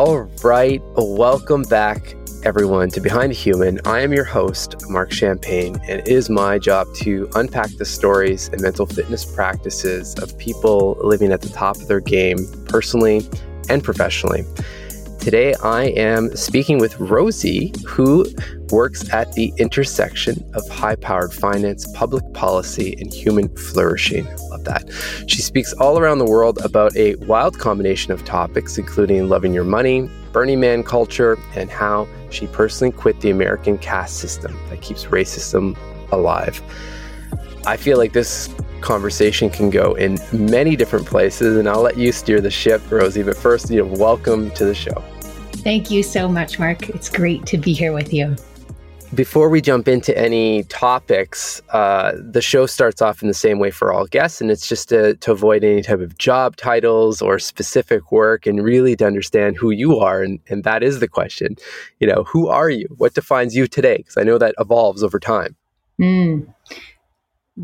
All right, welcome back, everyone, to Behind the Human. I am your host, Mark Champagne, and it is my job to unpack the stories and mental fitness practices of people living at the top of their game, personally and professionally. Today, I am speaking with Rosie, who works at the intersection of high powered finance, public policy, and human flourishing. Love that. She speaks all around the world about a wild combination of topics, including loving your money, Burning Man culture, and how she personally quit the American caste system that keeps racism alive. I feel like this conversation can go in many different places, and I'll let you steer the ship, Rosie. But first, you know, welcome to the show. Thank you so much, Mark. It's great to be here with you. Before we jump into any topics, uh, the show starts off in the same way for all guests, and it's just to, to avoid any type of job titles or specific work and really to understand who you are. And, and that is the question. You know, who are you? What defines you today? Because I know that evolves over time. Mm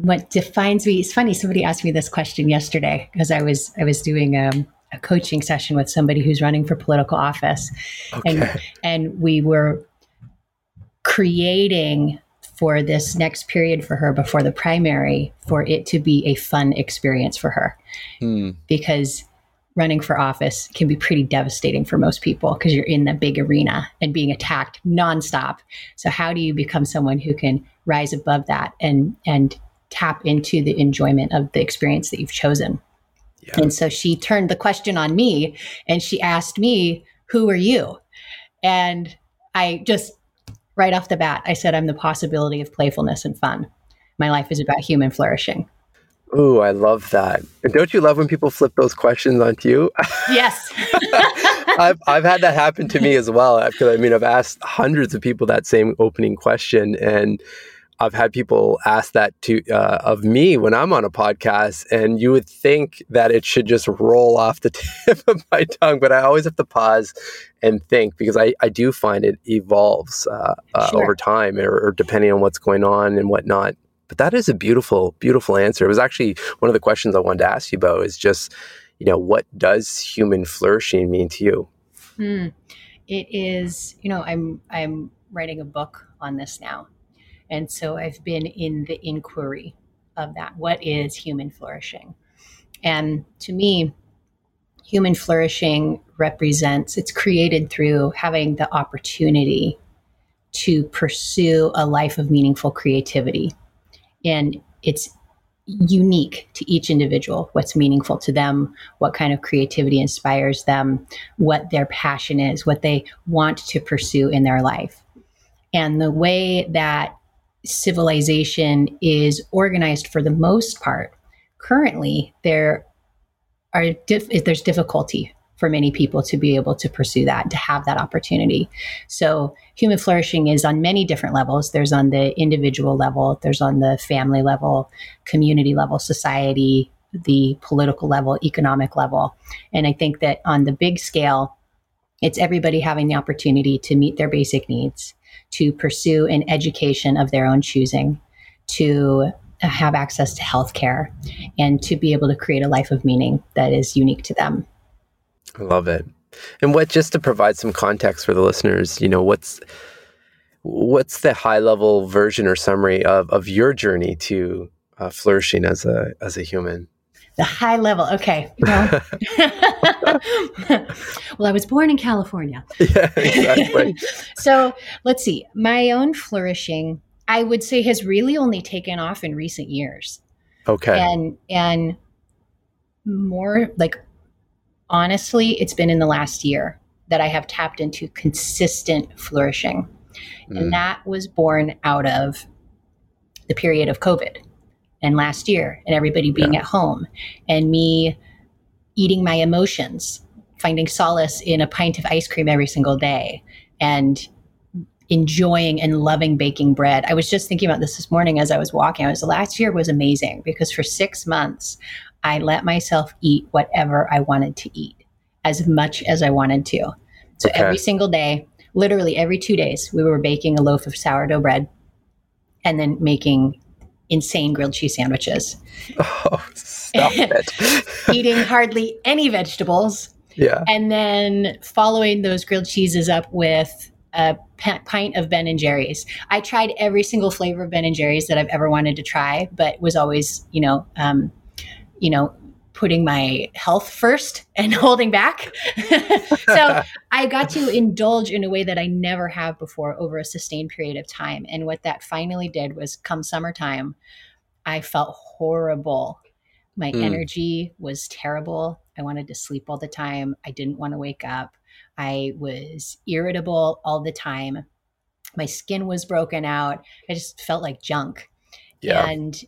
what defines me it's funny somebody asked me this question yesterday because i was i was doing um, a coaching session with somebody who's running for political office okay. and and we were creating for this next period for her before the primary for it to be a fun experience for her hmm. because running for office can be pretty devastating for most people because you're in the big arena and being attacked nonstop so how do you become someone who can rise above that and and tap into the enjoyment of the experience that you've chosen. Yeah. And so she turned the question on me and she asked me, Who are you? And I just, right off the bat, I said, I'm the possibility of playfulness and fun. My life is about human flourishing. Oh, I love that. And don't you love when people flip those questions onto you? Yes. I've, I've had that happen to me as well. Because I mean, I've asked hundreds of people that same opening question. And I've had people ask that to uh, of me when I'm on a podcast, and you would think that it should just roll off the tip of my tongue, but I always have to pause and think because I, I do find it evolves uh, uh, sure. over time or, or, depending on what's going on and whatnot. But that is a beautiful, beautiful answer. It was actually one of the questions I wanted to ask you about is just, you know, what does human flourishing mean to you? Hmm. It is, you know, I'm I'm writing a book on this now and so I've been in the inquiry of that. What is human flourishing? And to me, human flourishing represents it's created through having the opportunity to pursue a life of meaningful creativity. And it's unique to each individual what's meaningful to them, what kind of creativity inspires them, what their passion is, what they want to pursue in their life. And the way that civilization is organized for the most part, currently there are dif- there's difficulty for many people to be able to pursue that, to have that opportunity. So, human flourishing is on many different levels. There's on the individual level, there's on the family level, community level, society, the political level, economic level. And I think that on the big scale, it's everybody having the opportunity to meet their basic needs, to pursue an education of their own choosing, to have access to healthcare, and to be able to create a life of meaning that is unique to them. I love it. And what just to provide some context for the listeners, you know, what's what's the high level version or summary of of your journey to uh, flourishing as a as a human? The high level. Okay. Well, well I was born in California. Yeah, exactly. so let's see. My own flourishing, I would say, has really only taken off in recent years. Okay. And and more like honestly, it's been in the last year that I have tapped into consistent flourishing. Mm. And that was born out of the period of COVID and last year and everybody being yeah. at home and me eating my emotions, finding solace in a pint of ice cream every single day and enjoying and loving baking bread. I was just thinking about this this morning as I was walking. I was last year was amazing because for 6 months I let myself eat whatever I wanted to eat as much as I wanted to. So okay. every single day, literally every 2 days, we were baking a loaf of sourdough bread and then making insane grilled cheese sandwiches. Oh, stop it. eating hardly any vegetables Yeah. And then following those grilled cheeses up with a pint of Ben and Jerry's. I tried every single flavor of Ben and Jerry's that I've ever wanted to try, but was always, you know, um, you know, putting my health first and holding back. so I got to indulge in a way that I never have before over a sustained period of time. And what that finally did was come summertime, I felt horrible. My mm. energy was terrible. I wanted to sleep all the time. I didn't want to wake up. I was irritable all the time. My skin was broken out. I just felt like junk. Yeah. And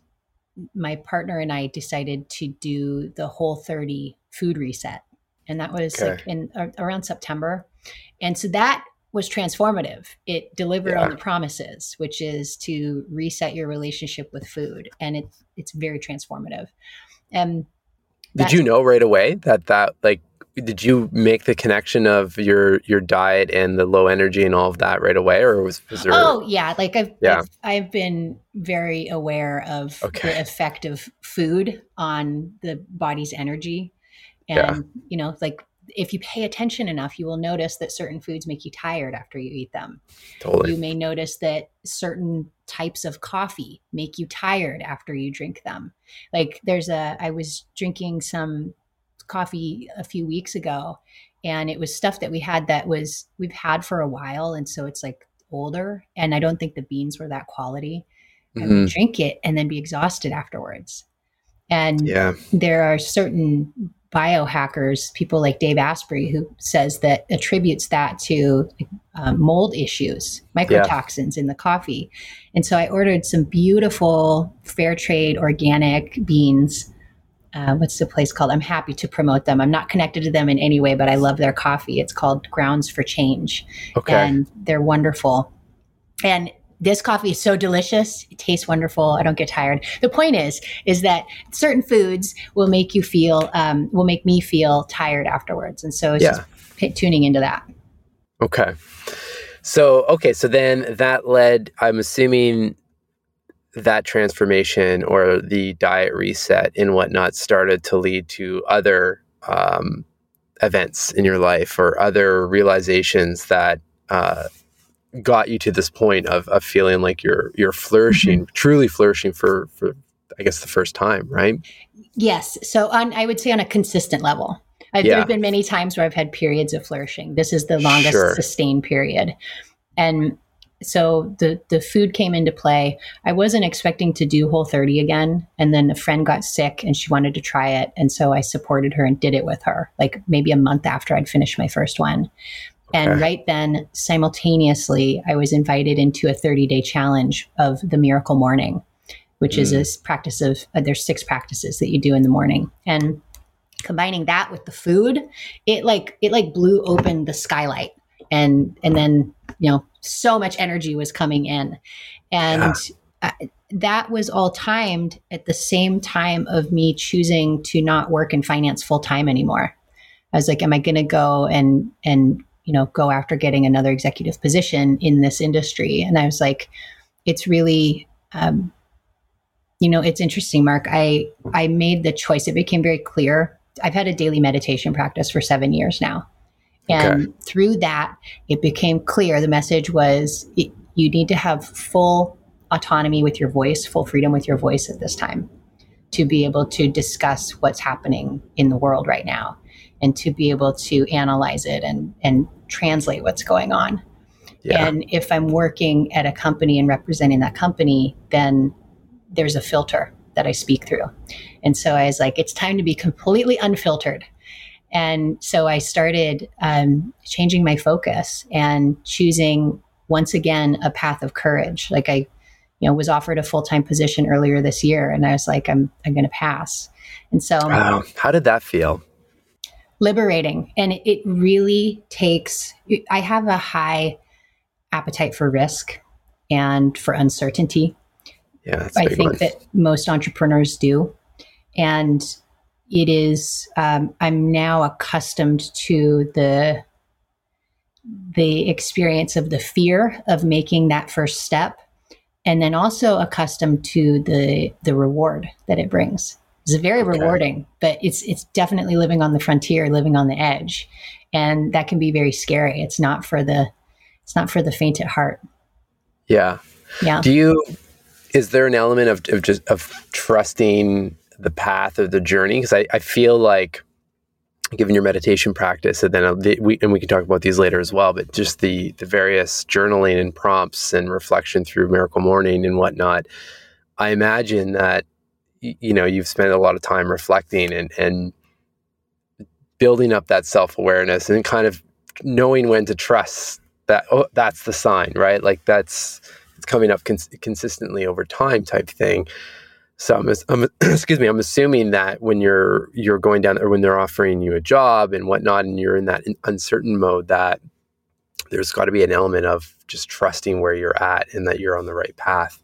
my partner and I decided to do the whole 30 food reset. And that was okay. like in uh, around September. And so that was transformative. It delivered yeah. on the promises, which is to reset your relationship with food. And it, it's very transformative. And did you know right away that that like did you make the connection of your your diet and the low energy and all of that right away or was, was there oh yeah like i've yeah. I've, I've been very aware of okay. the effect of food on the body's energy and yeah. you know like if you pay attention enough you will notice that certain foods make you tired after you eat them totally. you may notice that certain types of coffee make you tired after you drink them like there's a i was drinking some coffee a few weeks ago and it was stuff that we had that was we've had for a while and so it's like older and i don't think the beans were that quality would mm-hmm. drink it and then be exhausted afterwards and yeah. there are certain biohackers people like dave asprey who says that attributes that to um, mold issues mycotoxins yeah. in the coffee and so i ordered some beautiful fair trade organic beans uh, what's the place called? I'm happy to promote them. I'm not connected to them in any way, but I love their coffee. It's called Grounds for Change. Okay. And they're wonderful. And this coffee is so delicious. It tastes wonderful. I don't get tired. The point is, is that certain foods will make you feel, um, will make me feel tired afterwards. And so it's yeah. just p- tuning into that. Okay. So, okay. So then that led, I'm assuming that transformation or the diet reset and whatnot started to lead to other um, events in your life or other realizations that uh, got you to this point of, of feeling like you're you're flourishing, mm-hmm. truly flourishing for for I guess the first time, right? Yes. So on I would say on a consistent level. yeah. There have been many times where I've had periods of flourishing. This is the longest sure. sustained period. And so the the food came into play. I wasn't expecting to do Whole 30 again, and then a friend got sick and she wanted to try it, and so I supported her and did it with her. Like maybe a month after I'd finished my first one. Okay. And right then, simultaneously, I was invited into a 30 day challenge of the Miracle Morning, which mm. is a practice of uh, there's six practices that you do in the morning, and combining that with the food, it like it like blew open the skylight, and and then you know so much energy was coming in. And yeah. that was all timed at the same time of me choosing to not work in finance full time anymore. I was like, am I going to go and, and, you know, go after getting another executive position in this industry? And I was like, it's really, um, you know, it's interesting, Mark. I, I made the choice. It became very clear. I've had a daily meditation practice for seven years now. And okay. through that, it became clear the message was it, you need to have full autonomy with your voice, full freedom with your voice at this time to be able to discuss what's happening in the world right now and to be able to analyze it and, and translate what's going on. Yeah. And if I'm working at a company and representing that company, then there's a filter that I speak through. And so I was like, it's time to be completely unfiltered and so I started um, changing my focus and choosing once again a path of courage. Like I, you know, was offered a full time position earlier this year, and I was like, I'm I'm going to pass. And so, wow, how did that feel? Liberating, and it really takes. I have a high appetite for risk and for uncertainty. Yeah, I think one. that most entrepreneurs do, and it is um, i'm now accustomed to the the experience of the fear of making that first step and then also accustomed to the the reward that it brings It's very okay. rewarding, but it's it's definitely living on the frontier, living on the edge, and that can be very scary. It's not for the it's not for the faint at heart. Yeah. Yeah. Do you is there an element of, of just of trusting the path of the journey? Because I, I feel like given your meditation practice and then the, we and we can talk about these later as well but just the the various journaling and prompts and reflection through miracle morning and whatnot i imagine that you know you've spent a lot of time reflecting and and building up that self-awareness and kind of knowing when to trust that oh that's the sign right like that's it's coming up cons- consistently over time type thing so I'm, I'm, excuse me, I'm assuming that when you're you're going down or when they're offering you a job and whatnot, and you're in that uncertain mode, that there's got to be an element of just trusting where you're at and that you're on the right path.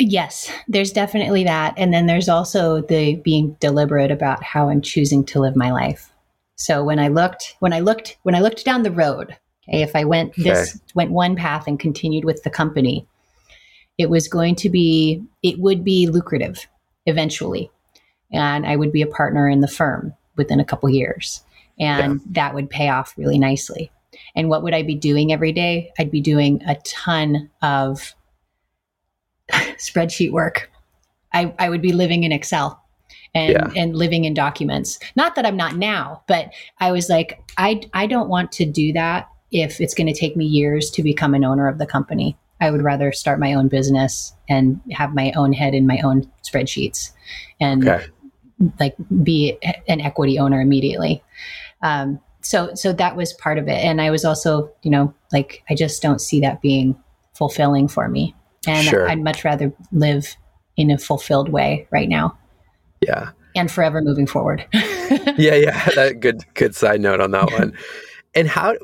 Yes, there's definitely that, and then there's also the being deliberate about how I'm choosing to live my life. So when I looked, when I looked, when I looked down the road, okay, if I went okay. this went one path and continued with the company, it was going to be, it would be lucrative eventually. And I would be a partner in the firm within a couple years. And yeah. that would pay off really nicely. And what would I be doing every day? I'd be doing a ton of spreadsheet work. I, I would be living in Excel and, yeah. and living in documents. Not that I'm not now, but I was like, I, I don't want to do that if it's going to take me years to become an owner of the company. I would rather start my own business and have my own head in my own spreadsheets and okay. like be an equity owner immediately. Um, so, so that was part of it. And I was also, you know, like, I just don't see that being fulfilling for me. And sure. I'd much rather live in a fulfilled way right now. Yeah. And forever moving forward. yeah. Yeah. That good, good side note on that one. And how,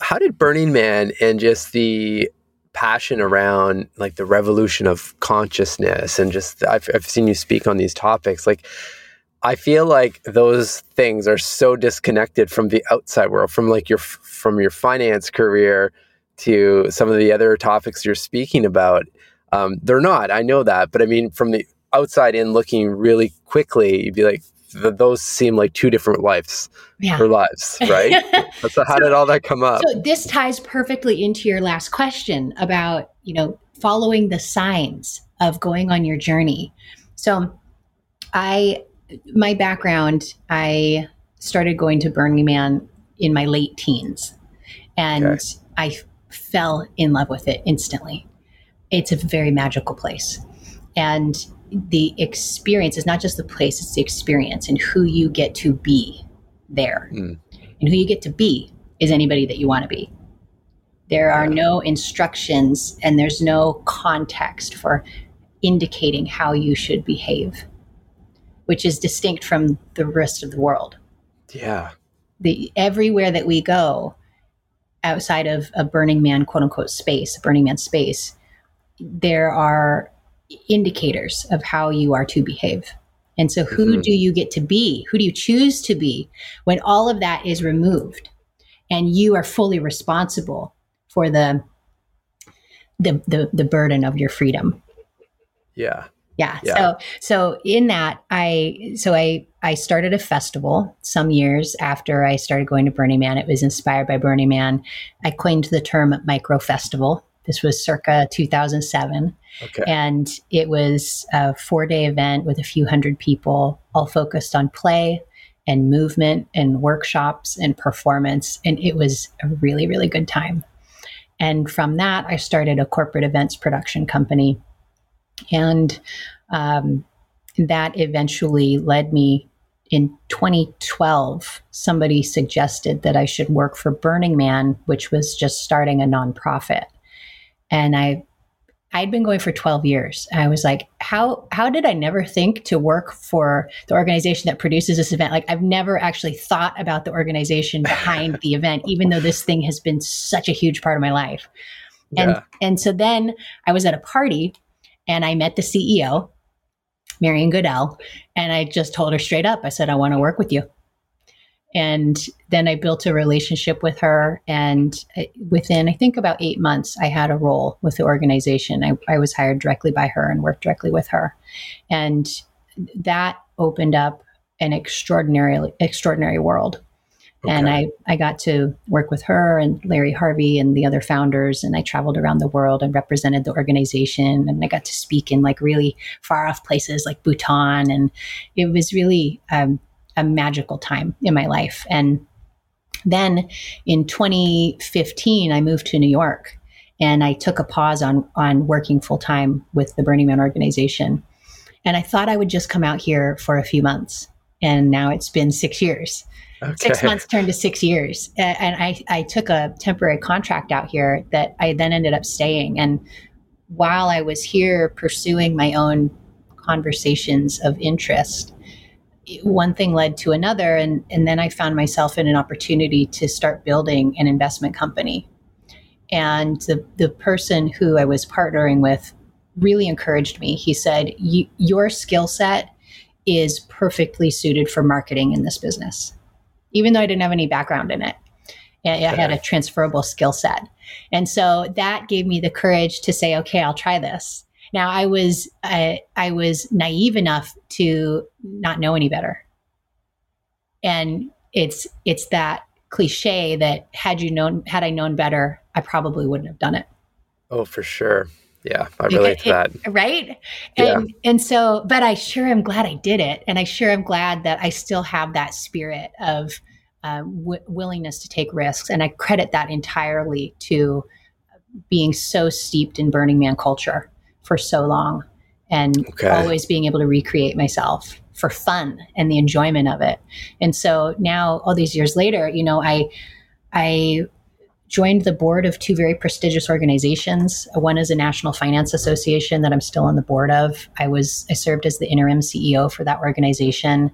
how did Burning Man and just the passion around like the revolution of consciousness and just I've, I've seen you speak on these topics. Like i feel like those things are so disconnected from the outside world from like your from your finance career to some of the other topics you're speaking about. Um, they're not i know that but i mean from the outside in looking really quickly you'd be like those seem like two different lives yeah. or lives, right? so how so, did all that come up? So this ties perfectly into your last question about, you know, following the signs of going on your journey. So I my background, I started going to Burning Man in my late teens. And okay. I fell in love with it instantly. It's a very magical place. And the experience is not just the place, it's the experience and who you get to be there. Mm. And who you get to be is anybody that you want to be. There are no instructions and there's no context for indicating how you should behave, which is distinct from the rest of the world. Yeah. The everywhere that we go outside of a Burning Man quote unquote space, a Burning Man space, there are indicators of how you are to behave. And so, who mm-hmm. do you get to be? Who do you choose to be when all of that is removed and you are fully responsible for the the the, the burden of your freedom? Yeah. yeah. Yeah. So so in that I so I I started a festival some years after I started going to Burning Man. It was inspired by Burning Man. I coined the term micro festival. This was circa 2007. Okay. And it was a four day event with a few hundred people, all focused on play and movement and workshops and performance. And it was a really, really good time. And from that, I started a corporate events production company. And um, that eventually led me in 2012. Somebody suggested that I should work for Burning Man, which was just starting a nonprofit. And I I'd been going for 12 years. I was like, how how did I never think to work for the organization that produces this event? Like I've never actually thought about the organization behind the event, even though this thing has been such a huge part of my life. And yeah. and so then I was at a party and I met the CEO, Marian Goodell, and I just told her straight up, I said, I want to work with you. And then I built a relationship with her. And uh, within, I think, about eight months, I had a role with the organization. I, I was hired directly by her and worked directly with her. And that opened up an extraordinary, extraordinary world. Okay. And I, I got to work with her and Larry Harvey and the other founders. And I traveled around the world and represented the organization. And I got to speak in like really far off places like Bhutan. And it was really um, a magical time in my life. And then in 2015, I moved to New York and I took a pause on, on working full time with the Burning Man organization. And I thought I would just come out here for a few months. And now it's been six years. Okay. Six months turned to six years. And I, I took a temporary contract out here that I then ended up staying. And while I was here pursuing my own conversations of interest, one thing led to another. And, and then I found myself in an opportunity to start building an investment company. And the, the person who I was partnering with really encouraged me. He said, Your skill set is perfectly suited for marketing in this business even though I didn't have any background in it. I had a transferable skill set. And so that gave me the courage to say, okay, I'll try this. Now I was uh, I was naive enough to not know any better. And it's it's that cliche that had you known had I known better, I probably wouldn't have done it. Oh, for sure. Yeah, I relate to that. right? And yeah. and so, but I sure am glad I did it, and I sure am glad that I still have that spirit of uh, w- willingness to take risks, and I credit that entirely to being so steeped in Burning Man culture for so long, and okay. always being able to recreate myself for fun and the enjoyment of it. And so now, all these years later, you know, I I joined the board of two very prestigious organizations. One is a National Finance Association that I'm still on the board of. I was I served as the interim CEO for that organization.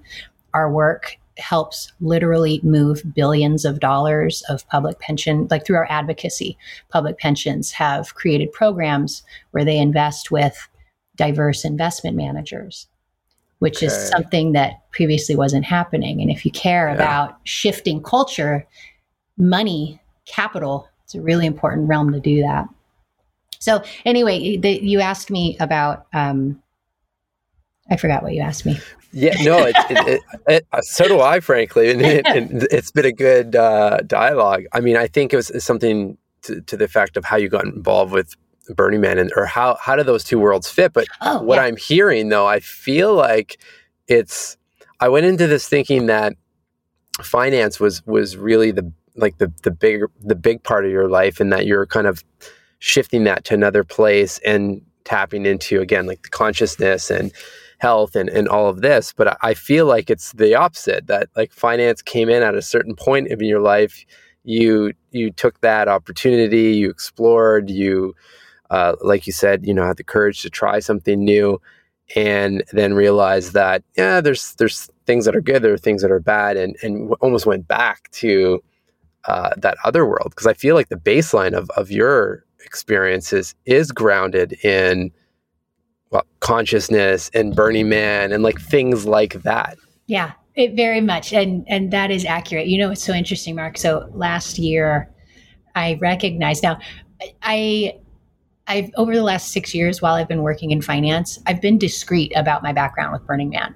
Our work helps literally move billions of dollars of public pension like through our advocacy. Public pensions have created programs where they invest with diverse investment managers which okay. is something that previously wasn't happening. And if you care yeah. about shifting culture, money capital. It's a really important realm to do that. So anyway, the, you asked me about. Um, I forgot what you asked me. Yeah, no, it, it, it, uh, so do I, frankly, and, it, has been a good uh, dialogue. I mean, I think it was something to, to, the effect of how you got involved with Burning Man, and or how how do those two worlds fit? But oh, what yeah. I'm hearing, though, I feel like it's. I went into this thinking that finance was was really the like the the big the big part of your life and that you're kind of shifting that to another place and tapping into again like the consciousness and health and, and all of this but i feel like it's the opposite that like finance came in at a certain point in your life. You you took that opportunity you explored you uh, like you said you know had the courage to try something new and then realized that yeah there's there's things that are good there are things that are bad and and almost went back to uh, that other world. Because I feel like the baseline of of your experiences is grounded in well, consciousness and Burning Man and like things like that. Yeah, it very much, and and that is accurate. You know, it's so interesting, Mark. So last year, I recognized now, I. I've over the last six years, while I've been working in finance, I've been discreet about my background with Burning Man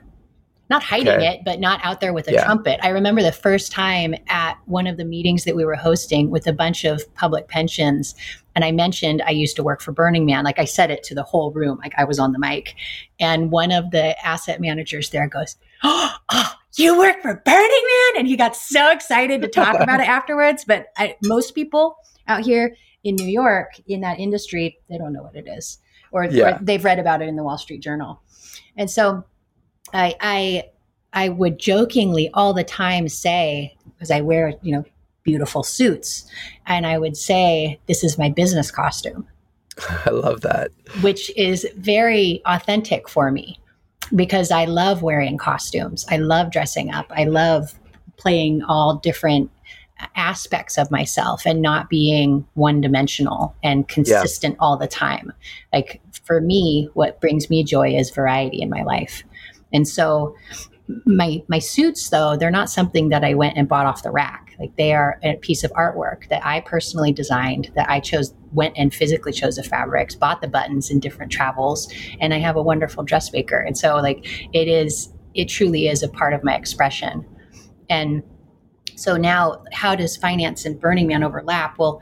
not hiding okay. it, but not out there with a yeah. trumpet. I remember the first time at one of the meetings that we were hosting with a bunch of public pensions. And I mentioned I used to work for Burning Man. Like I said it to the whole room, like I was on the mic. And one of the asset managers there goes, Oh, oh you work for Burning Man? And he got so excited to talk about it afterwards. But I, most people out here in New York in that industry, they don't know what it is, or, yeah. or they've read about it in the Wall Street Journal. And so I, I, I would jokingly all the time say, because I wear, you know, beautiful suits, and I would say, this is my business costume. I love that. Which is very authentic for me because I love wearing costumes. I love dressing up. I love playing all different aspects of myself and not being one dimensional and consistent yeah. all the time. Like for me, what brings me joy is variety in my life. And so my my suits though, they're not something that I went and bought off the rack. Like they are a piece of artwork that I personally designed, that I chose went and physically chose the fabrics, bought the buttons in different travels, and I have a wonderful dressmaker. And so like it is it truly is a part of my expression. And so now, how does finance and Burning Man overlap? Well,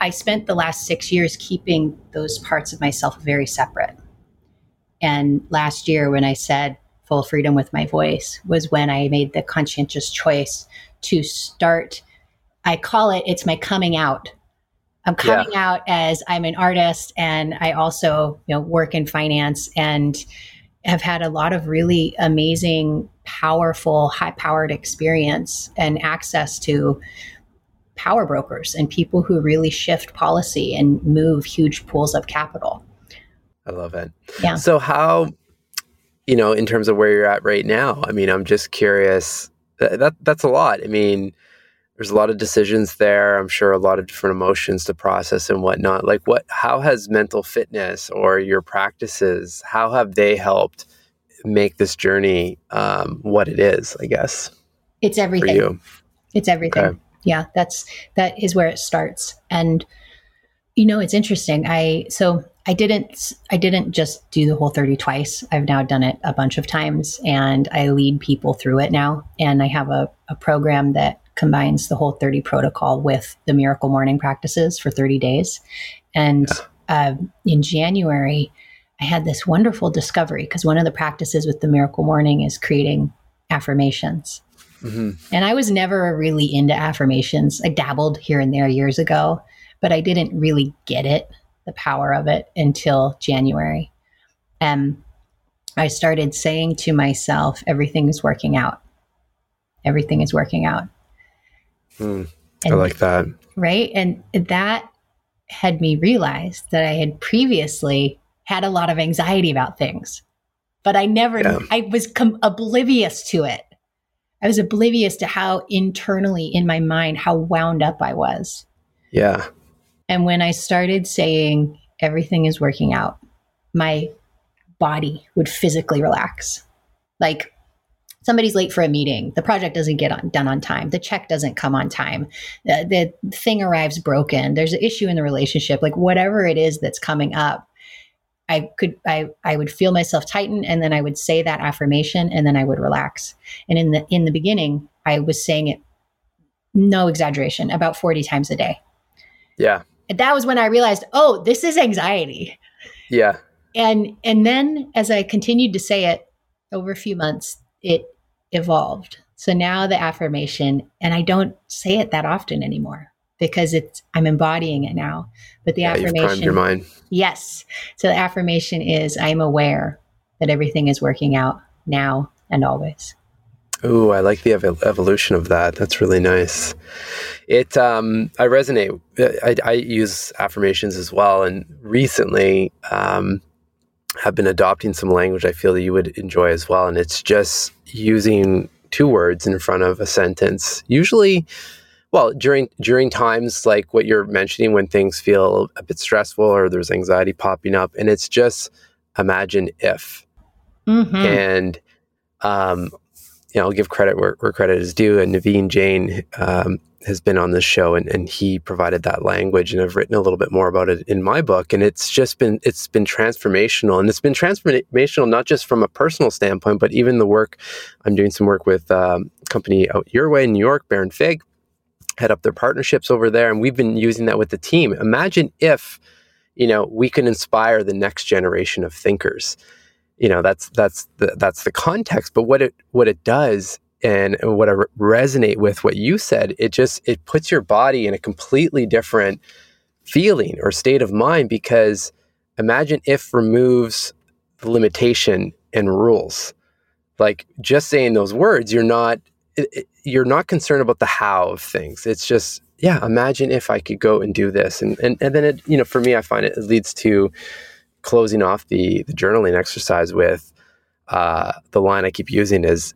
I spent the last six years keeping those parts of myself very separate. And last year, when I said full freedom with my voice, was when I made the conscientious choice to start. I call it, it's my coming out. I'm coming yeah. out as I'm an artist and I also, you know, work in finance and have had a lot of really amazing, powerful, high powered experience and access to power brokers and people who really shift policy and move huge pools of capital. I love it. Yeah. So, how, you know, in terms of where you're at right now, I mean, I'm just curious. That, that that's a lot. I mean, there's a lot of decisions there. I'm sure a lot of different emotions to process and whatnot. Like, what? How has mental fitness or your practices? How have they helped make this journey um, what it is? I guess it's everything. It's everything. Okay yeah, that's that is where it starts. And you know, it's interesting. I so I didn't I didn't just do the whole 30 twice. I've now done it a bunch of times and I lead people through it now. And I have a, a program that combines the whole 30 protocol with the miracle morning practices for 30 days. And uh, in January, I had this wonderful discovery because one of the practices with the miracle morning is creating affirmations. Mm-hmm. And I was never really into affirmations. I dabbled here and there years ago, but I didn't really get it, the power of it, until January. And I started saying to myself, everything is working out. Everything is working out. Mm, I like that. Right. And that had me realize that I had previously had a lot of anxiety about things, but I never, yeah. I was com- oblivious to it. I was oblivious to how internally in my mind, how wound up I was. Yeah. And when I started saying everything is working out, my body would physically relax. Like somebody's late for a meeting, the project doesn't get on, done on time, the check doesn't come on time, the, the thing arrives broken, there's an issue in the relationship, like whatever it is that's coming up, I could I I would feel myself tighten and then I would say that affirmation and then I would relax. And in the in the beginning, I was saying it no exaggeration, about 40 times a day. Yeah. That was when I realized, oh, this is anxiety. Yeah. And and then as I continued to say it over a few months, it evolved. So now the affirmation, and I don't say it that often anymore because it's I'm embodying it now. But the yeah, affirmation, your mind. Yes. So the affirmation is I'm aware that everything is working out now and always. Oh, I like the ev- evolution of that. That's really nice. It, um, I resonate. I, I, use affirmations as well, and recently um, have been adopting some language I feel that you would enjoy as well. And it's just using two words in front of a sentence. Usually, well, during during times like what you're mentioning when things feel a bit stressful or there's anxiety popping up, and it's just imagine if. Mm-hmm. And um, you know, I'll give credit where, where credit is due. And Naveen Jain um, has been on this show, and, and he provided that language, and I've written a little bit more about it in my book. And it's just been it's been transformational, and it's been transformational not just from a personal standpoint, but even the work I'm doing some work with um, company out your way in New York, Baron Fig, head up their partnerships over there and we've been using that with the team imagine if you know we can inspire the next generation of thinkers you know that's that's the, that's the context but what it what it does and what I resonate with what you said it just it puts your body in a completely different feeling or state of mind because imagine if removes the limitation and rules like just saying those words you're not you're not concerned about the how of things. It's just, yeah, imagine if I could go and do this. And, and, and then, it, you know, for me, I find it, it leads to closing off the, the journaling exercise with uh, the line I keep using is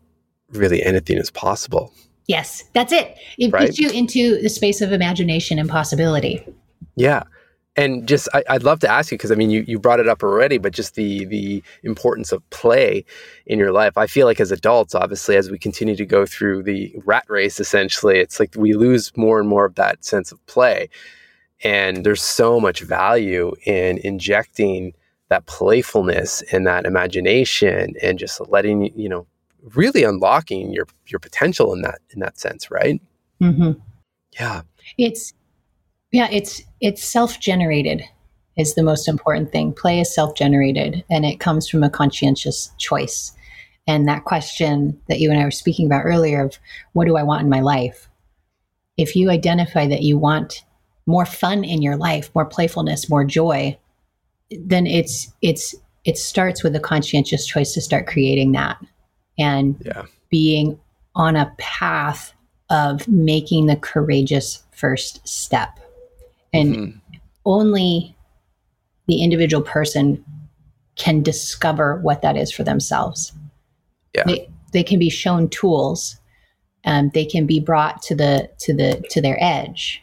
really anything is possible. Yes, that's it. It right? puts you into the space of imagination and possibility. Yeah and just I, would love to ask you because I mean you, you brought it up already, but just the the importance of play in your life. I feel like as adults, obviously, as we continue to go through the rat race, essentially, it's like we lose more and more of that sense of play. And there's so much value in injecting that playfulness and that imagination and just letting you know really unlocking your your potential in that in that sense, right? hmm Yeah. It's yeah, it's it's self-generated is the most important thing. Play is self-generated and it comes from a conscientious choice. And that question that you and I were speaking about earlier of what do I want in my life? If you identify that you want more fun in your life, more playfulness, more joy, then it's it's it starts with a conscientious choice to start creating that and Yeah. being on a path of making the courageous first step. And Mhm. only the individual person can discover what that is for themselves. Yeah. They, they can be shown tools, um, they can be brought to the to the to their edge,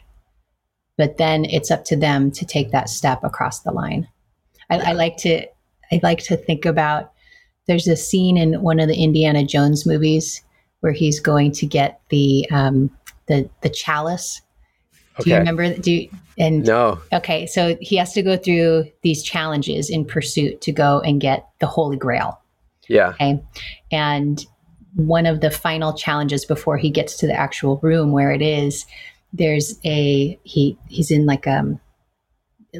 but then it's up to them to take that step across the line. I, I like to I like to think about there's a scene in one of the Indiana Jones movies where he's going to get the um, the the chalice. Do you Okay. remember? Do you, and No. Okay, so he has to go through these challenges in pursuit to go and get the Holy Grail. Yeah. Okay. And one of the final challenges before he gets to the actual room where it is, there's a he he's in like um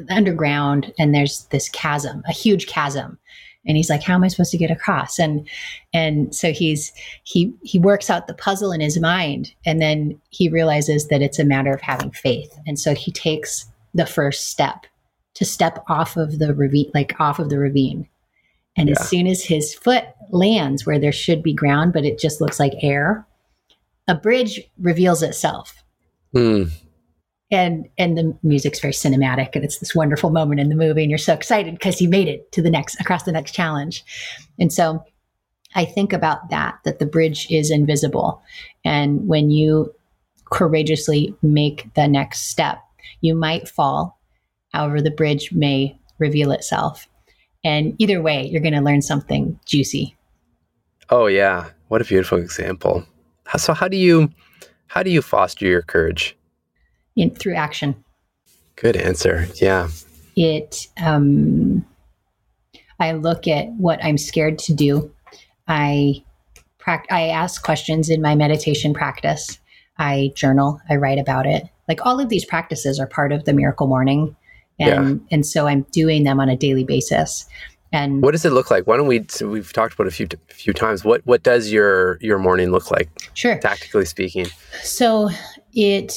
underground and there's this chasm, a huge chasm. And he's like, How am I supposed to get across? And and so he's he he works out the puzzle in his mind and then he realizes that it's a matter of having faith. And so he takes the first step to step off of the ravine like off of the ravine. And Yeah. as soon as his foot lands where there should be ground, but it just looks like air, a bridge reveals itself. Hmm. And and the music's very cinematic and it's this wonderful moment in the movie and you're so excited because you made it to the next across the next challenge. And so I think about that, that the bridge is invisible. And when you courageously make the next step, you might fall. However, the bridge may reveal itself. And either way, you're going to learn something juicy. Oh yeah. What a beautiful example. So how do you how do you foster your courage? In, through action. Good answer. Yeah. it um, i look at what i'm scared to do i prac- i ask questions in my meditation practice i journal i write about it like all of these practices are part of the miracle morning and and so i'm doing them on a daily basis and What does it look like? Why don't we? So we've talked about it a few few times. What what does your your morning look like, sure tactically speaking? So it,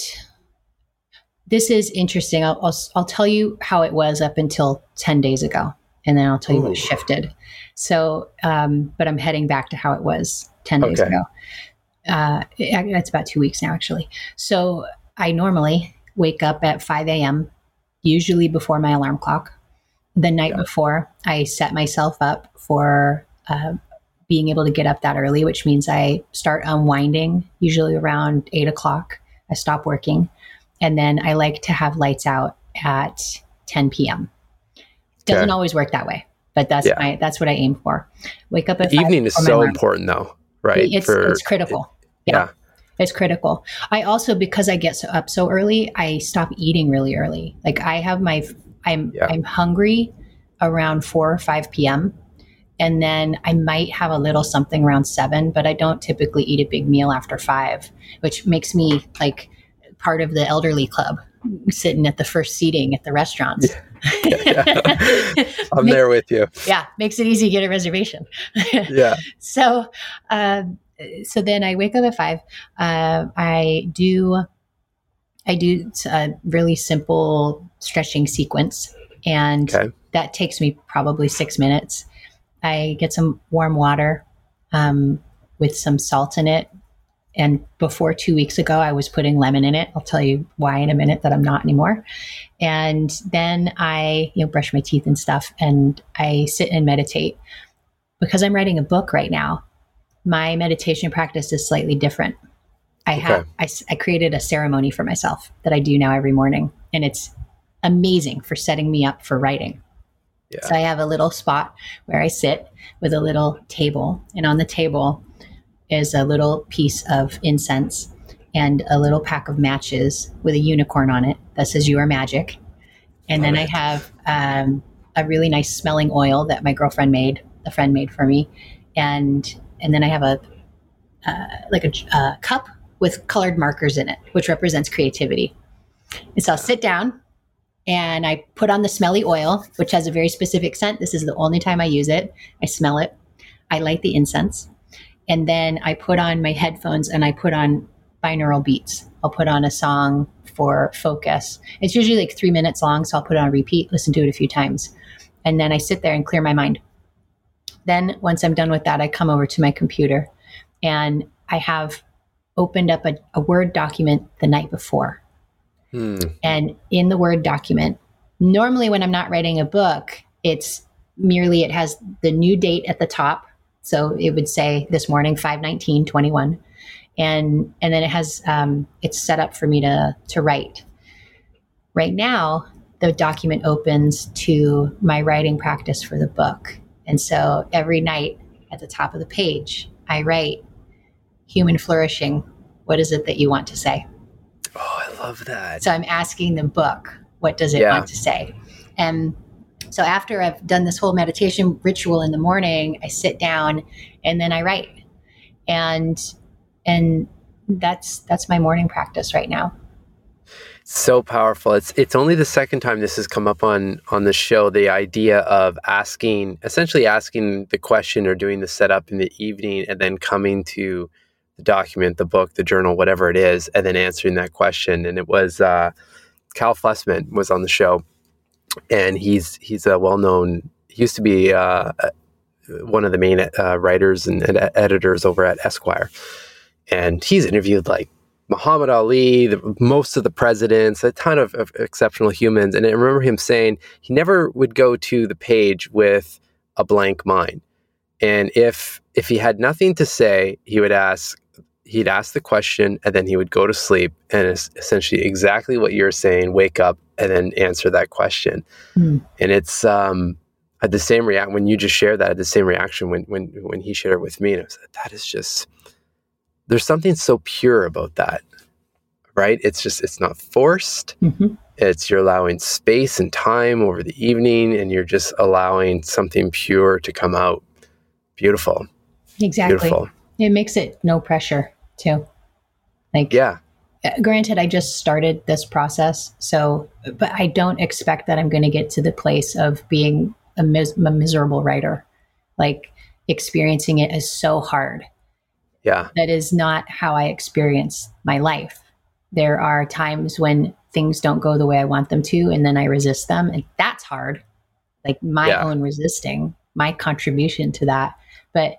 this is interesting. I'll, I'll, I'll tell you how it was up until 10 days ago, and then I'll tell you Ooh. what shifted. So, um, but I'm heading back to how it was 10 days Okay. ago. Uh, it- that's about two weeks now, actually. So I normally wake up at 5 a.m., usually before my alarm clock. The night Yeah. before, I set myself up for uh, being able to get up that early, which means I start unwinding usually around eight o'clock. I stop working. And then I like to have lights out at 10 p.m. Doesn't Okay. always work that way, but that's Yeah. my that's what I aim for. Wake up at evening is so important, though, right? It's, it's critical. yeah. yeah. It's critical. I also because I get so up so early, I stop eating really early. Like I have my I'm Yeah. I'm hungry around 4 or 5 p.m. and then I might have a little something around 7, but I don't typically eat a big meal after 5, which makes me like part of the elderly club sitting at the first seating at the restaurants. I'm Make- there with you. yeah, makes it easy to get a reservation. Yeah. so um, so then i wake up at five uh, i do i do a really simple stretching sequence and Okay. that takes me probably six minutes. I get some warm water um, with some salt in it. And before two weeks ago i was putting lemon in it. I'll tell you why in a minute that i'm not anymore. And then i you know brush my teeth and stuff and i sit and meditate. Because i'm writing a book right now my meditation practice is slightly different i have I, I, created a ceremony for myself that i do now every morning and it's amazing for setting me up for writing. Yeah. so i have a little spot where i sit with a little table and on the table is a little piece of incense and a little pack of matches with a unicorn on it that says you are magic. And then Love i have um, a really nice smelling oil that my girlfriend made a friend made for me. And and then I have a uh, like a, a cup with colored markers in it, which represents creativity. And so I'll sit down and I put on the smelly oil, which has a very specific scent. This is the only time I use it. I smell it. I light the incense. And then I put on my headphones and I put on binaural beats. I'll put on a song for focus. It's usually like three minutes long, so I'll put it on repeat, listen to it a few times. And then I sit there and clear my mind. Then, once I'm done with that, I come over to my computer and I have opened up a, a Word document the night before. Hmm. And in the Word document, normally when I'm not writing a book, it's merely it has the new date at the top. So it would say this morning, 519 21. And, and then it has, um, it's set up for me to, to write. Right now, the document opens to my writing practice for the book. And so every night at the top of the page, I write human flourishing. What is it that you want to say? Oh, I love that. So I'm asking the book, what does it yeah. want to say? And so after I've done this whole meditation ritual in the morning, I sit down and then I write. And and that's that's my morning practice right now so powerful. It's it's only the second time this has come up on on the show. The idea of asking, essentially asking the question or doing the setup in the evening, and then coming to the document, the book, the journal, whatever it is, and then answering that question. And it was uh, Cal Fussman was on the show, and he's he's a well known. He used to be uh, one of the main uh, writers and, and editors over at Esquire, and he's interviewed like Muhammad Ali, the, most of the presidents, a ton of, of, exceptional humans. And I remember him saying he never would go to the page with a blank mind. And if if he had nothing to say, he would ask he'd ask the question and then he would go to sleep and it's essentially exactly what you're saying, wake up and then answer that question. Mm. And it's um the same react when you just shared that, the same reaction when when when he shared it with me. And I was like, that is just there's something so pure about that right it's just it's not forced mm-hmm. it's you're allowing space and time over the evening and you're just allowing something pure to come out beautiful exactly beautiful. it makes it no pressure too like yeah uh, granted i just started this process so but i don't expect that i'm going to get to the place of being a, mis- a miserable writer like experiencing it is so hard yeah. That is not how I experience my life. There are times when things don't go the way I want them to, and then I resist them. And that's hard. Like my yeah. own resisting, my contribution to that. But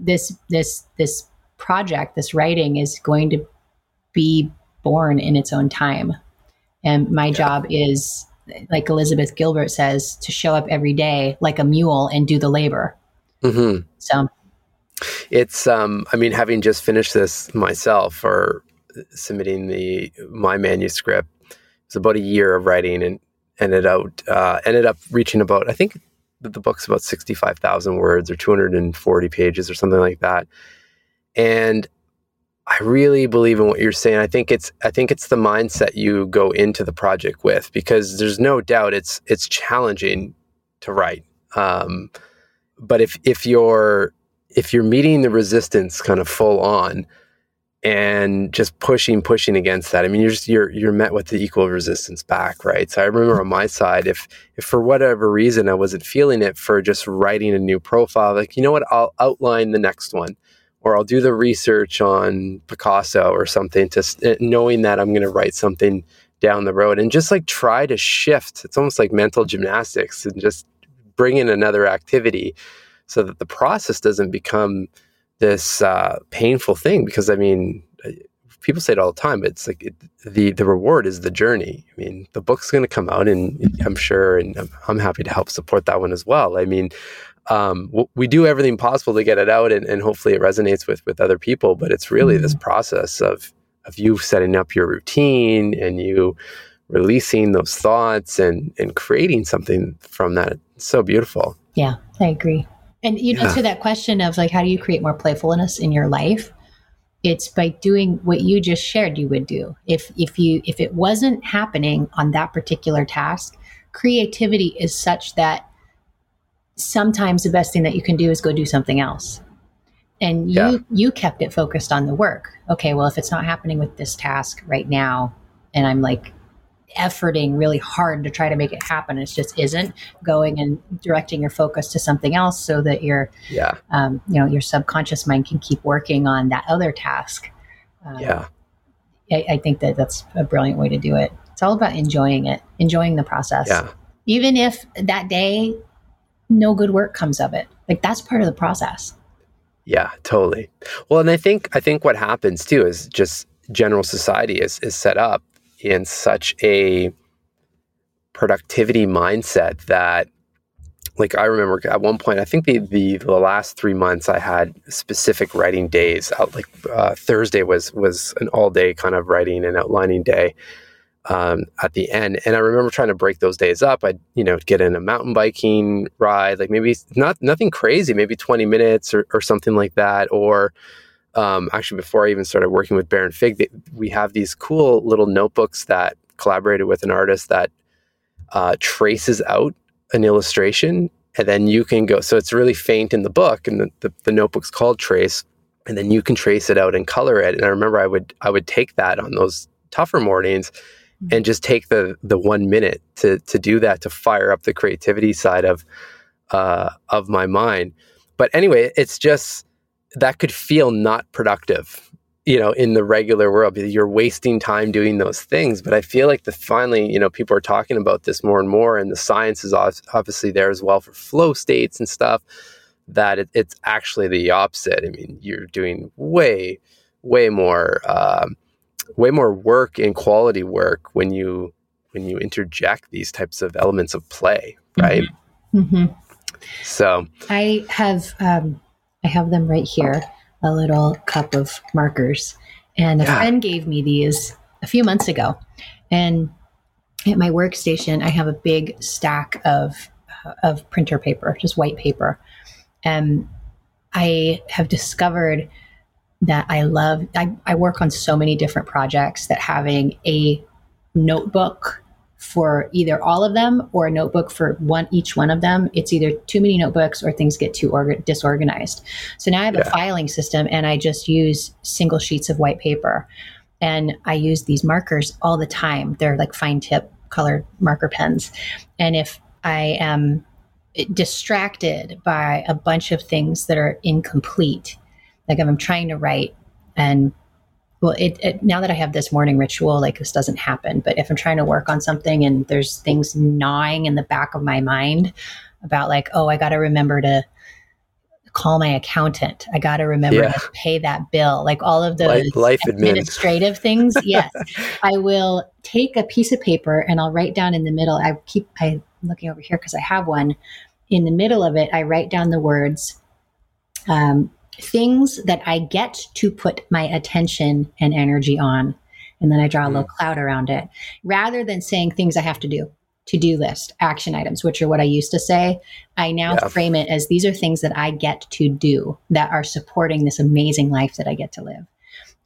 this this this project, this writing is going to be born in its own time. And my yeah. job is like Elizabeth Gilbert says, to show up every day like a mule and do the labor. Mm-hmm. So it's, um, I mean, having just finished this myself or submitting the my manuscript, it was about a year of writing and ended out uh, ended up reaching about I think the book's about sixty five thousand words or two hundred and forty pages or something like that, and I really believe in what you're saying. I think it's I think it's the mindset you go into the project with because there's no doubt it's it's challenging to write. Um, but if if you're if you're meeting the resistance kind of full on and just pushing pushing against that i mean you're just you're you're met with the equal resistance back right so i remember on my side if if for whatever reason i wasn't feeling it for just writing a new profile like you know what i'll outline the next one or i'll do the research on picasso or something to eh, knowing that i'm going to write something down the road and just like try to shift it's almost like mental gymnastics and just bring in another activity so that the process doesn't become this uh, painful thing. Because I mean, uh, people say it all the time, but it's like it, the the reward is the journey. I mean, the book's going to come out, and I'm sure, and I'm, I'm, happy to help support that one as well. I mean, um, we do everything possible to get it out, and, and hopefully it resonates with with other people. But it's really this process of of you setting up your routine and you releasing those thoughts and and creating something from that. It's so beautiful. Yeah, I agree. And you know, yeah. to that question of like, how do you create more playfulness in your life? It's by doing what you just shared you would do. If if you if it wasn't happening on that particular task, creativity is such that sometimes the best thing that you can do is go do something else. and you yeah. you kept it focused on the work. Okay well if it's not happening with this task right now and i'm like efforting really hard to try to make it happen it just isn't going and directing your focus to something else so that your yeah. um, you know your subconscious mind can keep working on that other task um, yeah. I, I think that that's a brilliant way to do it. It's all about enjoying it enjoying the process. Yeah. Even if that day no good work comes of it like that's part of the process yeah, totally. Well, and I think I think what happens too is just general society is is set up in such a productivity mindset that like I remember at one point, I think the, the, the last three months I had specific writing days out. Like uh, Thursday was was an all day kind of writing and outlining day, um, at the end. And I remember trying to break those days up. I'd, you know, get in a mountain biking ride, like maybe not nothing crazy, maybe 20 minutes or, or something like that. Or um, actually, before I even started working with Baron Fig, they, we have these cool little notebooks that collaborated with an artist that uh, traces out an illustration. And then you can go, so it's really faint in the book, and the, the, the notebook's called Trace and then you can trace it out and color it. And I remember I would I would take that on those tougher mornings and just take the the one minute to to do that to fire up the creativity side of uh, of my mind. But anyway, it's just that could feel not productive, you know, in the regular world. You're wasting time doing those things. But I feel like the finally, you know, people are talking about this more and more, and the science is obviously there as well for flow states and stuff. That it, it's actually the opposite. I mean, you're doing way, way more. Um, way more work and quality work when you when you interject these types of elements of play, right? Mm-hmm. Mm-hmm. So I have um, I have them right here, a little cup of markers, and a yeah. friend gave me these a few months ago, and at my workstation I have a big stack of uh, of printer paper, just white paper, and I have discovered that I love. I, I work on so many different projects that having a notebook for either all of them or a notebook for one each one of them it's either too many notebooks or things get too orga- disorganized so now i have yeah. a filing system and i just use single sheets of white paper and i use these markers all the time they're like fine tip colored marker pens and if i am distracted by a bunch of things that are incomplete like if I'm trying to write and well, it, it, now that I have this morning ritual, like this doesn't happen. But if I'm trying to work on something and there's things gnawing in the back of my mind about like, oh, I got to remember to call my accountant. I got to remember yeah. to pay that bill. Like all of those life, life administrative things. Yes, I will take a piece of paper and I'll write down in the middle. I keep I looking over here because I have one. In the middle of it, I write down the words. Um, things that I get to put my attention and energy on. And then I draw a little mm. cloud around it rather than saying things I have to do, to do list, action items, which are what I used to say. I now yeah. frame it as these are things that I get to do that are supporting this amazing life that I get to live.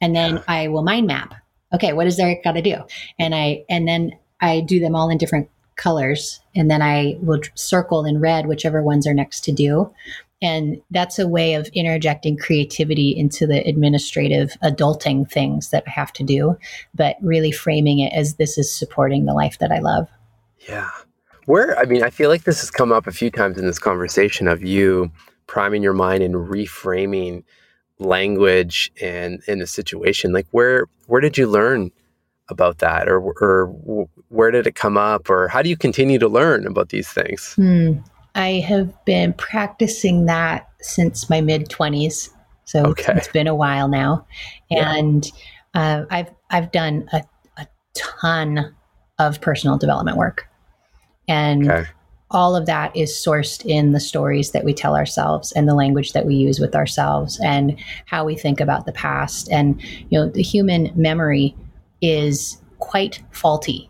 And then yeah. I will mind map. Okay, what is there got to do? And I, and then I do them all in different colors and then I will circle in red whichever ones are next to do. And that's a way of interjecting creativity into the administrative adulting things that I have to do, but really framing it as this is supporting the life that I love. Yeah. Where, I mean, I feel like this has come up a few times in this conversation of you priming your mind and reframing language and in a situation. Like, where, where did you learn about that or, or where did it come up or how do you continue to learn about these things? Hmm. I have been practicing that since my mid 20s. So okay. it's been a while now. And yeah. uh, I've, I've done a, a ton of personal development work. And okay. all of that is sourced in the stories that we tell ourselves and the language that we use with ourselves and how we think about the past. And, you know, the human memory is quite faulty.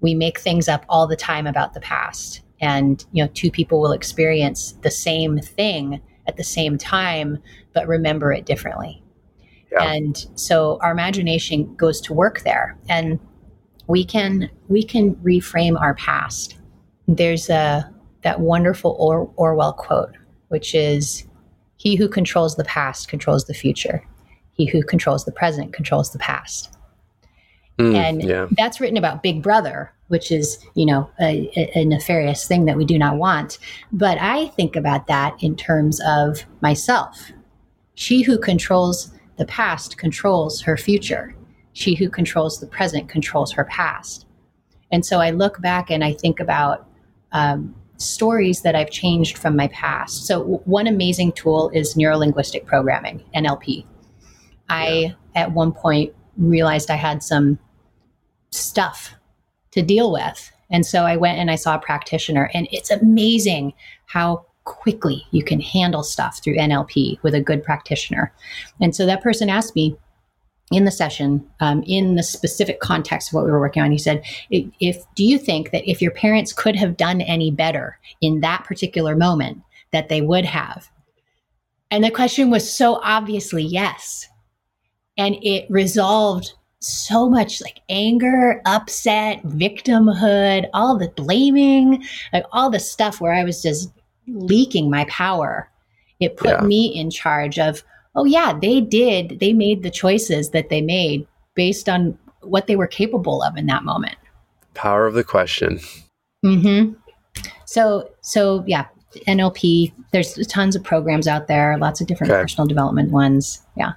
We make things up all the time about the past and you know two people will experience the same thing at the same time but remember it differently yeah. and so our imagination goes to work there and we can we can reframe our past there's a that wonderful or- orwell quote which is He who controls the past controls the future. He who controls the present controls the past. Mm, and yeah. that's written about Big Brother, which is, you know, a, a, nefarious thing that we do not want. But I think about that in terms of myself. She who controls the past controls her future. She who controls the present controls her past. And so I look back and I think about um, stories that I've changed from my past. So, w- one amazing tool is neurolinguistic programming, NLP. I, yeah. at one point, realized I had some stuff to deal with. And so I went and I saw a practitioner, and it's amazing how quickly you can handle stuff through NLP with a good practitioner. And so that person asked me in the session, um, in the specific context of what we were working on, he said, "If do you think that if your parents could have done any better in that particular moment, that they would have?" And the question was so obviously yes, and it resolved so much like anger, upset, victimhood, all the blaming, like all the stuff where I was just leaking my power. It put yeah. me in charge of, oh, yeah, they did. They made the choices that they made based on what they were capable of in that moment. Power of the question. Mm hmm. So, so yeah, NLP. There's tons of programs out there. Lots of different okay. personal development ones. Yeah.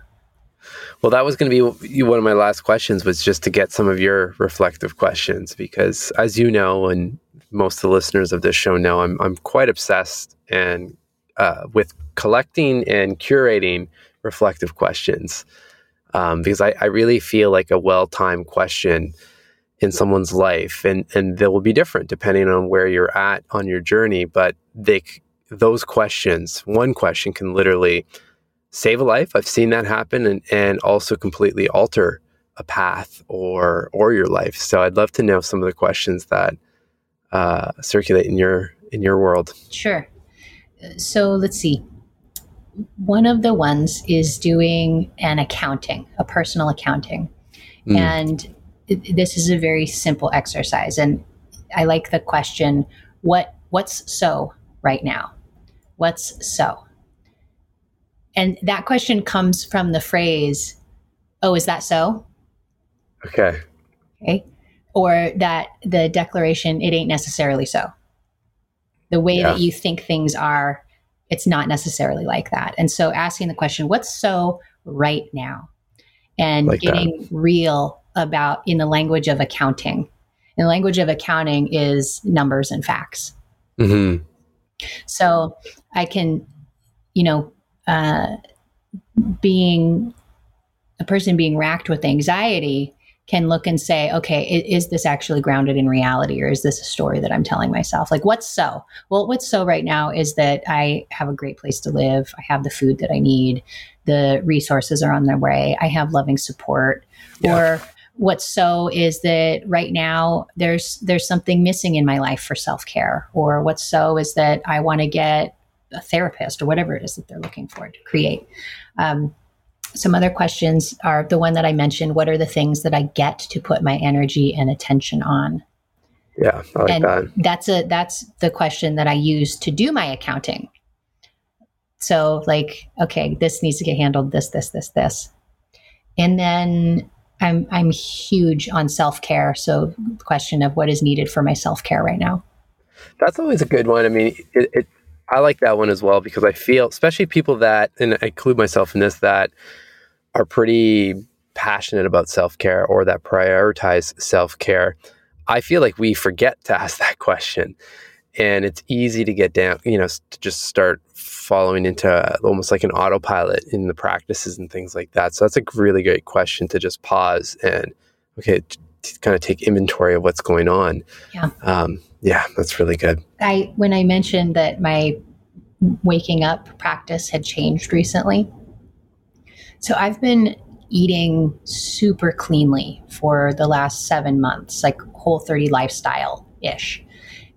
Well, that was going to be one of my last questions was just to get some of your reflective questions because as you know and most of the listeners of this show know, I'm I'm quite obsessed and uh, with collecting and curating reflective questions um, because I, I really feel like a well-timed question in someone's life and and they will be different depending on where you're at on your journey but they those questions one question can literally save a life. I've seen that happen and, and also completely alter a path or or your life. So I'd love to know some of the questions that uh, circulate in your in your world. Sure. So let's see. One of the ones is doing an accounting, a personal accounting, mm. and this is a very simple exercise. And I like the question: what what's so right now? What's so? And that question comes from the phrase, oh, is that so? Okay. Okay. Or that the declaration, it ain't necessarily so. The way yeah. that you think things are, it's not necessarily like that. And so asking the question, what's so right now? And like getting that. real about in the language of accounting. In the language of accounting is numbers and facts. Mm-hmm. So I can, you know, uh, being a person being racked with anxiety can look and say, okay, is this actually grounded in reality or is this a story that I'm telling myself? Like, what's so? Well, what's so right now is that I have a great place to live. I have the food that I need. The resources are on their way. I have loving support. Yeah. Or what's so is that right now there's there's something missing in my life for self-care. Or what's so is that I want to get a therapist or whatever it is that they're looking for to create. Um, some other questions are the one that I mentioned. What are the things that I get to put my energy and attention on? Yeah, I like and that. That's a that's the question that I use to do my accounting. So, like, okay, this needs to get handled. This, this, this, this, and then I'm I'm huge on self care. So, the question of what is needed for my self care right now. That's always a good one. I mean, it, it I like that one as well because I feel, especially people that, and I include myself in this, that are pretty passionate about self care or that prioritize self care. I feel like we forget to ask that question. And it's easy to get down, you know, to just start following into almost like an autopilot in the practices and things like that. So that's a really great question to just pause and, okay, kind of take inventory of what's going on. Yeah. Um, yeah, that's really good. I when I mentioned that my waking up practice had changed recently. So I've been eating super cleanly for the last 7 months, like whole 30 lifestyle ish.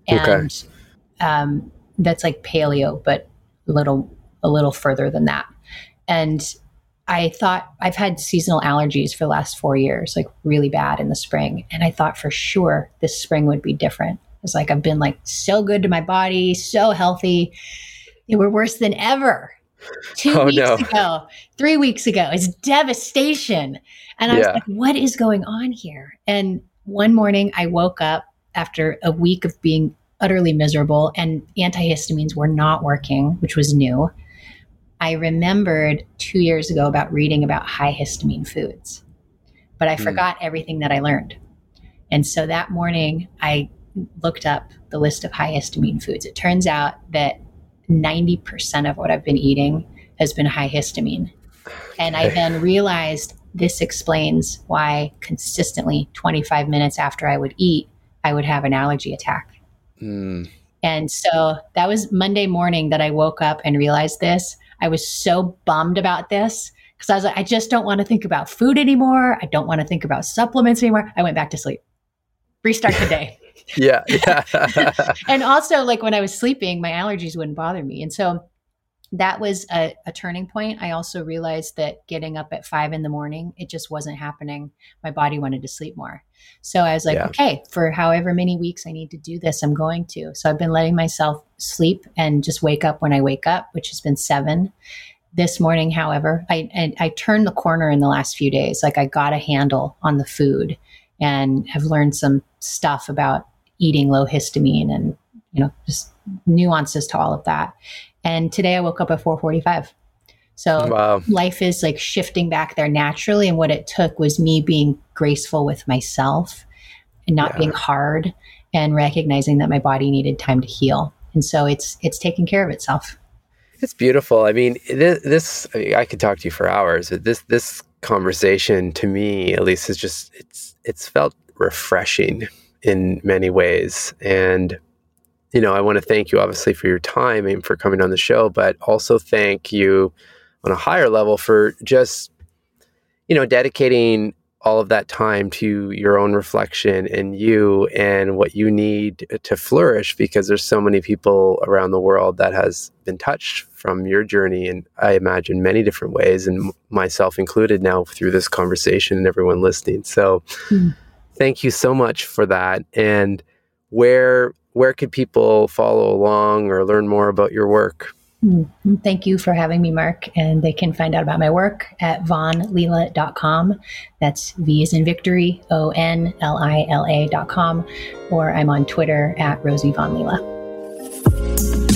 And okay. um, that's like paleo but a little a little further than that. And I thought I've had seasonal allergies for the last four years, like really bad in the spring. And I thought for sure this spring would be different. It's like I've been like so good to my body, so healthy. They were worse than ever. two oh, weeks no. ago, three weeks ago. It's devastation. And I yeah. was like, what is going on here? And one morning I woke up after a week of being utterly miserable and antihistamines were not working, which was new. I remembered two years ago about reading about high histamine foods, but I mm. forgot everything that I learned. And so that morning, I looked up the list of high histamine foods. It turns out that 90% of what I've been eating has been high histamine. And I then realized this explains why consistently 25 minutes after I would eat, I would have an allergy attack. Mm. And so that was Monday morning that I woke up and realized this. I was so bummed about this because I was like, I just don't want to think about food anymore. I don't want to think about supplements anymore. I went back to sleep, restart the day. Yeah. Yeah. and also, like when I was sleeping, my allergies wouldn't bother me. And so that was a, a, turning point. I also realized that getting up at five in the morning, it just wasn't happening. My body wanted to sleep more. So I was like, yeah. okay, for however many weeks I need to do this, I'm going to. So I've been letting myself sleep and just wake up when I wake up, which has been seven. This morning, however, I, I, I turned the corner in the last few days. Like I got a handle on the food and have learned some stuff about eating low histamine and you know just nuances to all of that. And today i woke up at 4.45 so wow. life is like shifting back there naturally and what it took was me being graceful with myself and not yeah. being hard and recognizing that my body needed time to heal. And so it's it's taking care of itself. It's beautiful. I mean this, this I, mean, I could talk to you for hours this this conversation to me at least is just it's it's felt refreshing in many ways. And, you know, I want to thank you obviously for your time and for coming on the show, but also thank you on a higher level for just, you know, dedicating all of that time to your own reflection and you and what you need to flourish because there's so many people around the world that has been touched from your journey and i imagine many different ways and myself included now through this conversation and everyone listening so mm thank you so much for that. And where where could people follow along or learn more about your work? Mm-hmm. Thank you for having me, Mark. And they can find out about my work at vonlila.com. That's V is in victory, O N L I L A.com. Or I'm on Twitter at Rosie Von Lila.